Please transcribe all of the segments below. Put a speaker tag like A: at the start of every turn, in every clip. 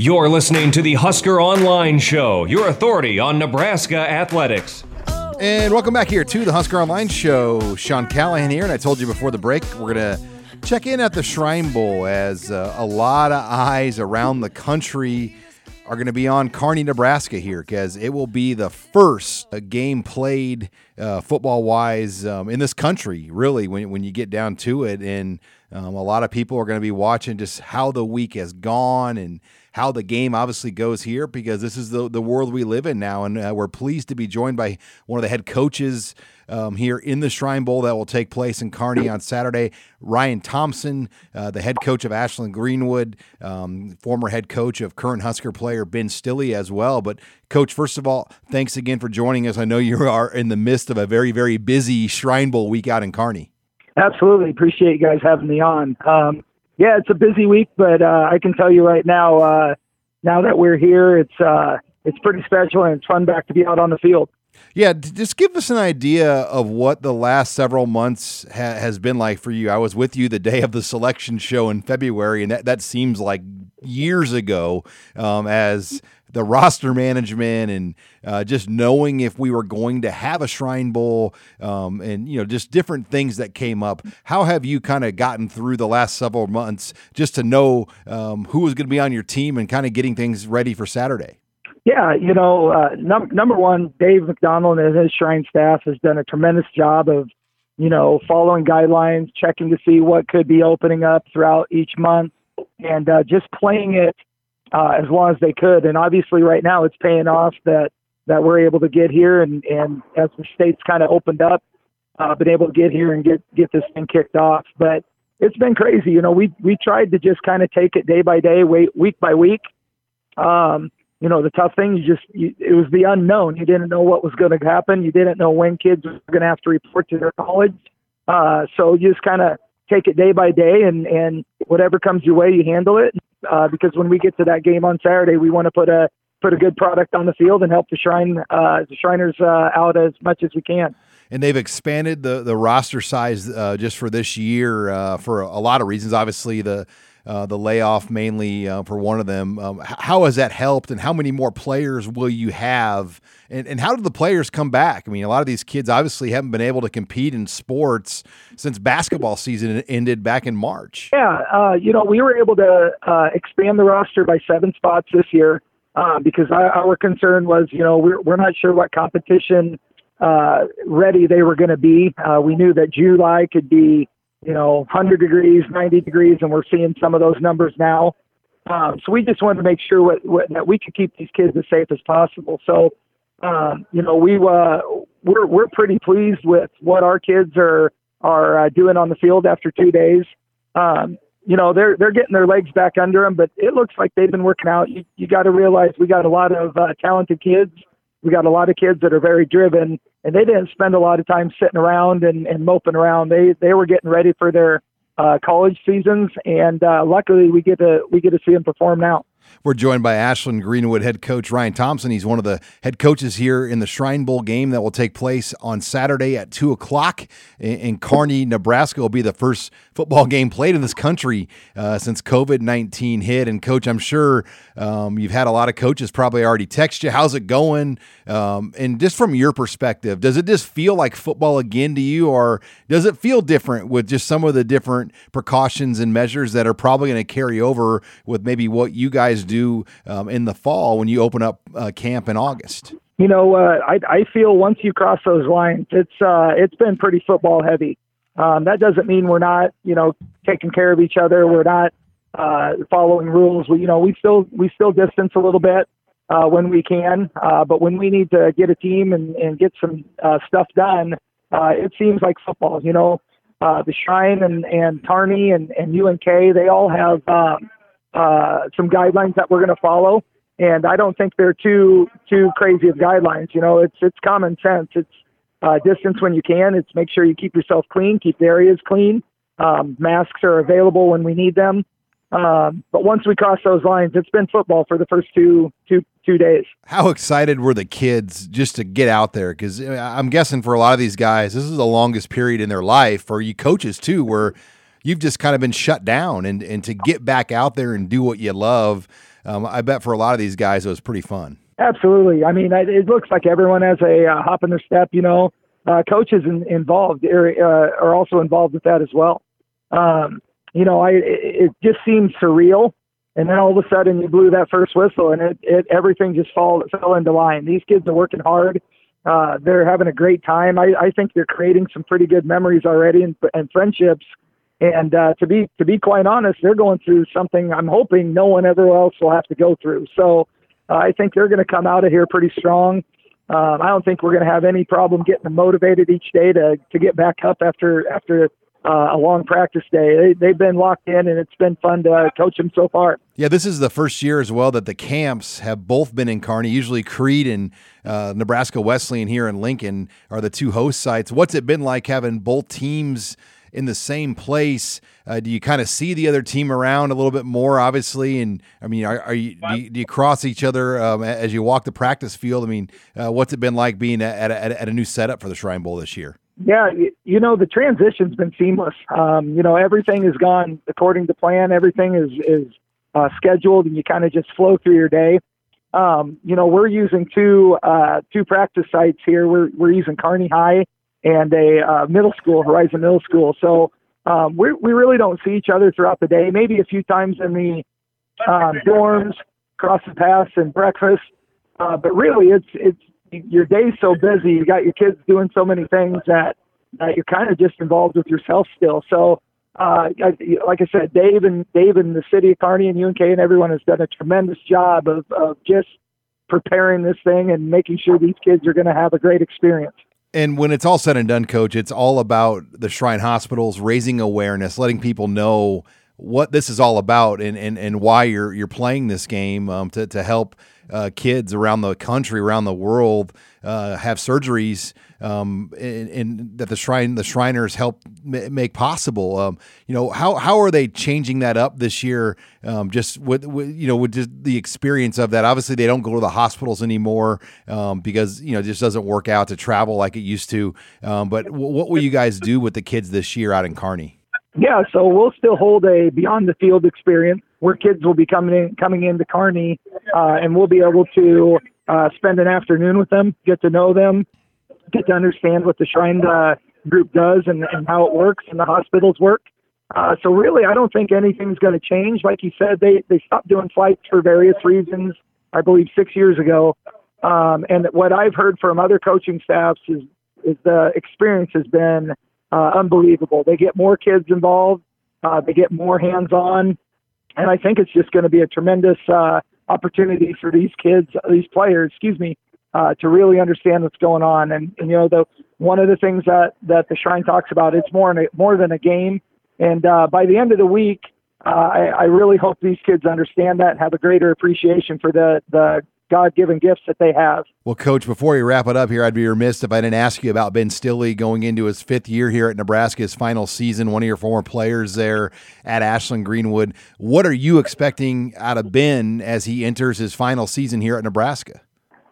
A: You're listening to the Husker Online Show, your authority on Nebraska athletics.
B: And welcome back here to the Husker Online Show. Sean Callahan here, and I told you before the break we're going to check in at the Shrine Bowl as uh, a lot of eyes around the country are going to be on Kearney, Nebraska here because it will be the first uh, game played uh, football wise um, in this country, really, when, when you get down to it. And um, a lot of people are going to be watching just how the week has gone and how the game obviously goes here because this is the, the world we live in now. And uh, we're pleased to be joined by one of the head coaches um, here in the Shrine Bowl that will take place in Kearney on Saturday. Ryan Thompson, uh, the head coach of Ashland Greenwood, um, former head coach of current Husker player Ben Stille as well. But, Coach, first of all, thanks again for joining us. I know you are in the midst of a very, very busy Shrine Bowl week out in Kearney.
C: Absolutely. Appreciate you guys having me on. Um, yeah, it's a busy week, but uh, I can tell you right now, uh, now that we're here, it's uh, it's pretty special and it's fun back to be out on the field.
B: Yeah, just give us an idea of what the last several months ha- has been like for you. I was with you the day of the selection show in February, and that, that seems like years ago um, as the roster management and uh, just knowing if we were going to have a Shrine Bowl um, and, you know, just different things that came up. How have you kind of gotten through the last several months just to know um, who was going to be on your team and kind of getting things ready for Saturday?
C: Yeah, you know, uh, num- number one, Dave McDonald and his Shrine staff has done a tremendous job of, you know, following guidelines, checking to see what could be opening up throughout each month, and uh, just playing it uh, as long as they could. And obviously, right now, it's paying off that that we're able to get here, and and as the states kind of opened up, uh, been able to get here and get get this thing kicked off. But it's been crazy. You know, we we tried to just kind of take it day by day, wait week by week. Um, you know, the tough thing, you just, you, it was the unknown. You didn't know what was going to happen. You didn't know when kids were going to have to report to their college. Uh, so you just kind of take it day by day and, and whatever comes your way, you handle it. Uh, because when we get to that game on Saturday, we want to put a, put a good product on the field and help the Shrine, uh, the Shriners, uh, out as much as we can
B: and they've expanded the the roster size uh, just for this year uh, for a lot of reasons. Obviously, the uh, the layoff mainly uh, for one of them. Um, how has that helped, and how many more players will you have? And, and how do the players come back? I mean, a lot of these kids obviously haven't been able to compete in sports since basketball season ended back in March.
C: Yeah, uh, you know, we were able to uh, expand the roster by seven spots this year uh, because our concern was, you know, we're, we're not sure what competition ready they were going to be. we knew that July could be you know, 100 degrees, 90 degrees, and we're seeing some of those numbers now. Um, so we just wanted to make sure what, what, that we could keep these kids as safe as possible. So, um, you know, we uh, we're we're pretty pleased with what our kids are are uh, doing on the field after two days. Um, you know, they're they're getting their legs back under them, but it looks like they've been working out. You you got to realize we got a lot of uh, talented kids we got a lot of kids that are very driven, and they didn't spend a lot of time sitting around and, and moping around. They they were getting ready for their uh, college seasons, and uh, luckily we get to we get to see them perform now.
B: We're joined by Ashland Greenwood head coach Ryan Thompson. He's one of the head coaches here in the Shrine Bowl game that will take place on Saturday at 2 o'clock in Kearney, Nebraska. will be the first football game played in this country uh, since COVID 19 hit. And, coach, I'm sure um, you've had a lot of coaches probably already text you. How's it going? Um, and just from your perspective, does it just feel like football again to you, or does it feel different with just some of the different precautions and measures that are probably going to carry over with maybe what you guys do um, in the fall when you open up uh, camp in August?
C: You know, uh, I, I feel once you cross those lines, it's uh, it's been pretty football heavy. Um, that doesn't mean we're not, you know, taking care of each other. We're not uh, following rules. We, you know, we still we still distance a little bit uh, when we can, uh, but when we need to get a team and, and get some uh, stuff done, uh, it seems like football. You know, uh, the Shrine and and Kearney and and UNK, they all have. Um, uh, some guidelines that we're going to follow. And I don't think they're too too crazy of guidelines. You know, it's it's common sense. It's uh, distance when you can. It's make sure you keep yourself clean, keep the areas clean. Um, masks are available when we need them. Um, but once we cross those lines, it's been football for the first two two two days.
B: How excited were the kids just to get out there? Because uh, I'm guessing for a lot of these guys, this is the longest period in their life, for you coaches too, where you've just kind of been shut down and, and to get back out there and do what you love. um, I bet for a lot of these guys it was pretty fun.
C: Absolutely. I mean, it looks like everyone has a uh, hop in their step. You know, uh, coaches in, involved are, uh, are also involved with that as well. Um, you know, I it, it just seems surreal and then all of a sudden you blew that first whistle and it, it everything just fall, fell into line. These kids are working hard. Uh, they're having a great time. I, I think they're creating some pretty good memories already and, and friendships. And uh, to be to be quite honest, they're going through something I'm hoping no one ever else will have to go through. So uh, I think they're going to come out of here pretty strong. Um, I don't think we're going to have any problem getting them motivated each day to to get back up after after uh, a long practice day. They, they've been locked in, and it's been fun to coach them so far.
B: Yeah, this is the first year as well that the camps have both been in Kearney. Usually, Crete and uh, Nebraska Wesleyan here in Lincoln are the two host sites. What's it been like having both teams? In the same place? Uh, do you kind of see the other team around a little bit more, obviously? And I mean, are, are you, do you, do you cross each other um, as you walk the practice field? I mean, uh, what's it been like being at, at, at, a new setup for the Shrine Bowl this year?
C: Yeah, you know the transition's been seamless. Um, you know everything has gone according to plan. Everything is is uh, scheduled, and you kind of just flow through your day. Um, you know we're using two uh, two practice sites here. We're we're using Kearney High and a uh, middle school, Horizon Middle School. So um, we we really don't see each other throughout the day. Maybe a few times in the um, dorms, cross the paths and breakfast. Uh, but really, it's it's your day's so busy, you got your kids doing so many things that, that you're kind of just involved with yourself still. So, uh, like I said, Dave and Dave and the city of Kearney and UNK and everyone has done a tremendous job of, of just preparing this thing and making sure these kids are going to have a great experience.
B: And when it's all said and done, coach, it's all about the Shrine Hospitals raising awareness, letting people know what this is all about and, and, and why you're you're playing this game um, to, to help uh, kids around the country, around the world, uh, have surgeries um, and, and, that the shrine the Shriners help m- make possible. Um, you know how how are they changing that up this year? Um, just with, with, you know with just the experience of that. Obviously, they don't go to the hospitals anymore um, because you know it just doesn't work out to travel like it used to. Um, but w- what will you guys do with the kids this year out in Kearney?
C: Yeah, so we'll still hold a beyond the field experience where kids will be coming in, coming into Kearney, uh, and we'll be able to uh, spend an afternoon with them, get to know them, get to understand what the Shrine uh, group does and, and how it works and the hospitals work. Uh, so really, I don't think anything's going to change. Like you said, they they stopped doing flights for various reasons. I believe six years ago. Um, and what I've heard from other coaching staffs is is the experience has been uh, unbelievable. They get more kids involved, uh, they get more hands on, and I think it's just going to be a tremendous uh, opportunity for these kids, these players, excuse me, uh, to really understand what's going on. And, and you know, the one of the things that that the Shrine talks about, it's more a, more than a game. And uh, by the end of the week, uh, I, I really hope these kids understand that and have a greater appreciation for the the God given gifts that they have.
B: Well, Coach, before we wrap it up here, I'd be remiss if I didn't ask you about Ben Stille going into his fifth year here at Nebraska, his final season, one of your former players there at Ashland Greenwood. What are you expecting out of Ben as he enters his final season here at Nebraska?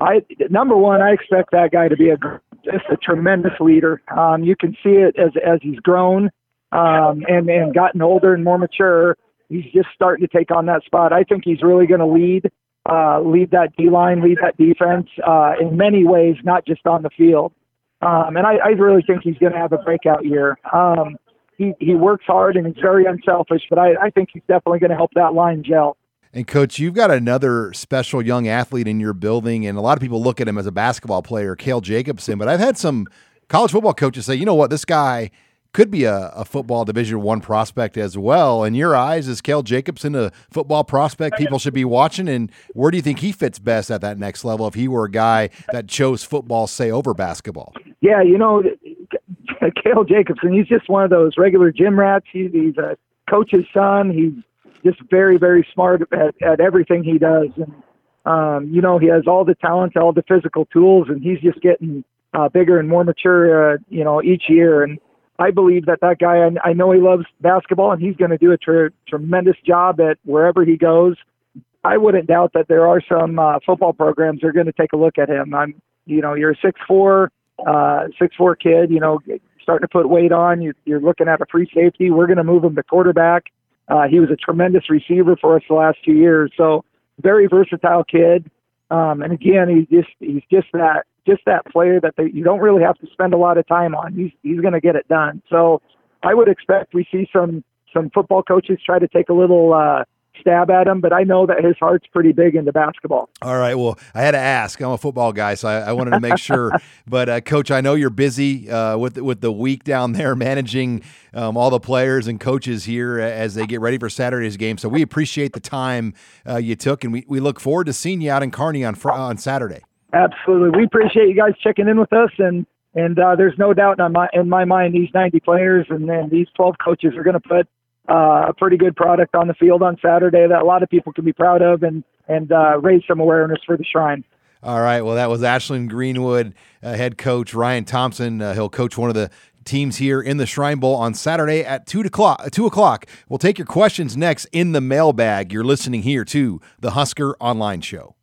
C: I number one, I expect that guy to be a just a tremendous leader. Um, you can see it as as he's grown um, and and gotten older and more mature. He's just starting to take on that spot. I think he's really going to lead uh, lead that D line, lead that defense uh, in many ways, not just on the field. Um, and I, I really think he's going to have a breakout year. Um, he, he works hard and he's very unselfish, but I, I think he's definitely going to help that line gel.
B: And coach, you've got another special young athlete in your building, and a lot of people look at him as a basketball player, Cale Jacobsen. But I've had some college football coaches say, you know what, this guy could be a, a football Division One prospect as well. In your eyes, is Cale Jacobsen a football prospect people should be watching? And where do you think he fits best at that next level if he were a guy that chose football, say, over basketball?
C: Yeah, you know, Cale Jacobsen, he's just one of those regular gym rats. He's, he's a coach's son. He's just very, very smart at, at everything he does. And, um, you know, he has all the talent, all the physical tools, and he's just getting uh, bigger and more mature, uh, you know, each year. And I believe that that guy, I, I know he loves basketball and he's going to do a tr- tremendous job at wherever he goes. I wouldn't doubt that there are some uh, football programs that are going to take a look at him. I'm, you know, you're a six four, uh, six four kid. You know, starting to put weight on. You're, you're looking at a free safety. We're going to move him to quarterback. Uh, he was a tremendous receiver for us the last two years. So very versatile kid. Um, and again, he's just he's just that just that player that they, you don't really have to spend a lot of time on. He's he's going to get it done. So I would expect we see some some football coaches try to take a little uh, stab at him, but I know that his heart's pretty big into basketball.
B: All right. Well, I had to ask. I'm a football guy, so I, I wanted to make sure. But uh, coach, I know you're busy uh, with with the week down there managing um, all the players and coaches here as they get ready for Saturday's game. So we appreciate the time uh, you took, and we, we look forward to seeing you out in Kearney on fr- on Saturday.
C: Absolutely, we appreciate you guys checking in with us, and and uh, there's no doubt in my in my mind these 90 players and then these 12 coaches are going to put uh, a pretty good product on the field on Saturday that a lot of people can be proud of and and uh, raise some awareness for the Shrine.
B: All right. Well, that was Ashland Greenwood uh, head coach Ryan Thompson. Uh, he'll coach one of the teams here in the Shrine Bowl on Saturday at two o'clock. Two o'clock. We'll take your questions next in the mailbag. You're listening here to the Husker Online Show.